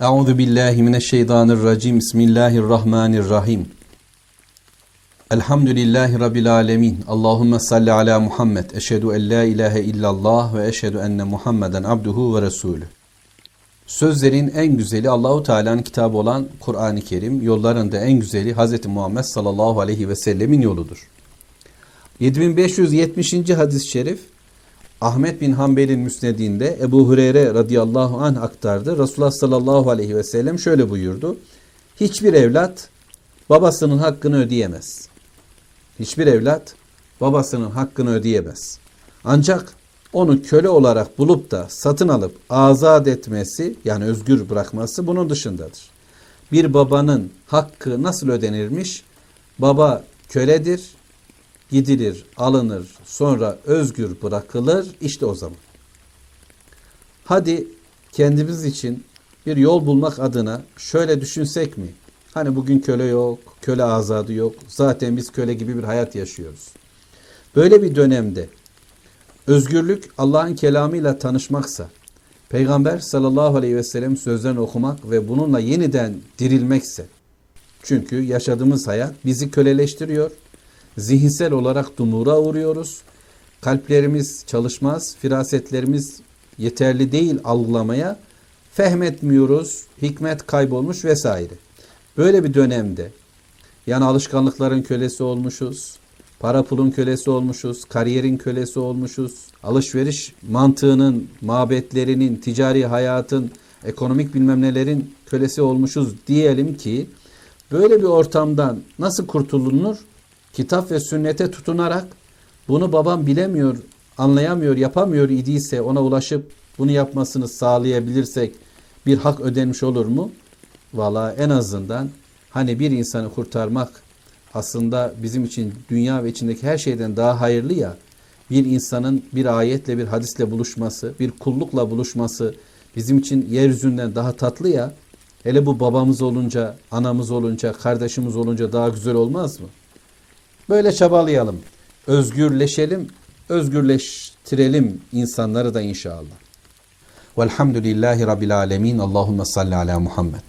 Euzu billahi mineşşeytanirracim. Bismillahirrahmanirrahim. Elhamdülillahi rabbil alamin. Allahumme salli ala Muhammed. Eşhedü en la ilahe illallah ve eşhedü enne Muhammeden abduhu ve resulü. Sözlerin en güzeli Allahu Teala'nın kitabı olan Kur'an-ı Kerim, yolların da en güzeli Hz. Muhammed sallallahu aleyhi ve sellemin yoludur. 7570. hadis-i şerif Ahmet bin Hanbel'in müsnedinde Ebu Hureyre radıyallahu anh aktardı. Resulullah sallallahu aleyhi ve sellem şöyle buyurdu. Hiçbir evlat babasının hakkını ödeyemez. Hiçbir evlat babasının hakkını ödeyemez. Ancak onu köle olarak bulup da satın alıp azat etmesi yani özgür bırakması bunun dışındadır. Bir babanın hakkı nasıl ödenirmiş? Baba köledir, gidilir, alınır, sonra özgür bırakılır işte o zaman. Hadi kendimiz için bir yol bulmak adına şöyle düşünsek mi? Hani bugün köle yok, köle azadı yok. Zaten biz köle gibi bir hayat yaşıyoruz. Böyle bir dönemde özgürlük Allah'ın kelamıyla tanışmaksa, Peygamber sallallahu aleyhi ve sellem sözlerini okumak ve bununla yeniden dirilmekse, çünkü yaşadığımız hayat bizi köleleştiriyor, zihinsel olarak dumura uğruyoruz, kalplerimiz çalışmaz, firasetlerimiz yeterli değil algılamaya, fehmetmiyoruz, hikmet kaybolmuş vesaire. Böyle bir dönemde yani alışkanlıkların kölesi olmuşuz, para pulun kölesi olmuşuz, kariyerin kölesi olmuşuz, alışveriş mantığının, mabetlerinin, ticari hayatın, ekonomik bilmem nelerin kölesi olmuşuz diyelim ki böyle bir ortamdan nasıl kurtulunur? Kitap ve sünnete tutunarak bunu babam bilemiyor, anlayamıyor, yapamıyor idiyse ona ulaşıp bunu yapmasını sağlayabilirsek bir hak ödenmiş olur mu? Valla en azından hani bir insanı kurtarmak aslında bizim için dünya ve içindeki her şeyden daha hayırlı ya. Bir insanın bir ayetle bir hadisle buluşması, bir kullukla buluşması bizim için yeryüzünden daha tatlı ya. Hele bu babamız olunca, anamız olunca, kardeşimiz olunca daha güzel olmaz mı? Böyle çabalayalım. Özgürleşelim, özgürleştirelim insanları da inşallah. Velhamdülillahi Rabbil Alemin. Allahümme salli ala Muhammed.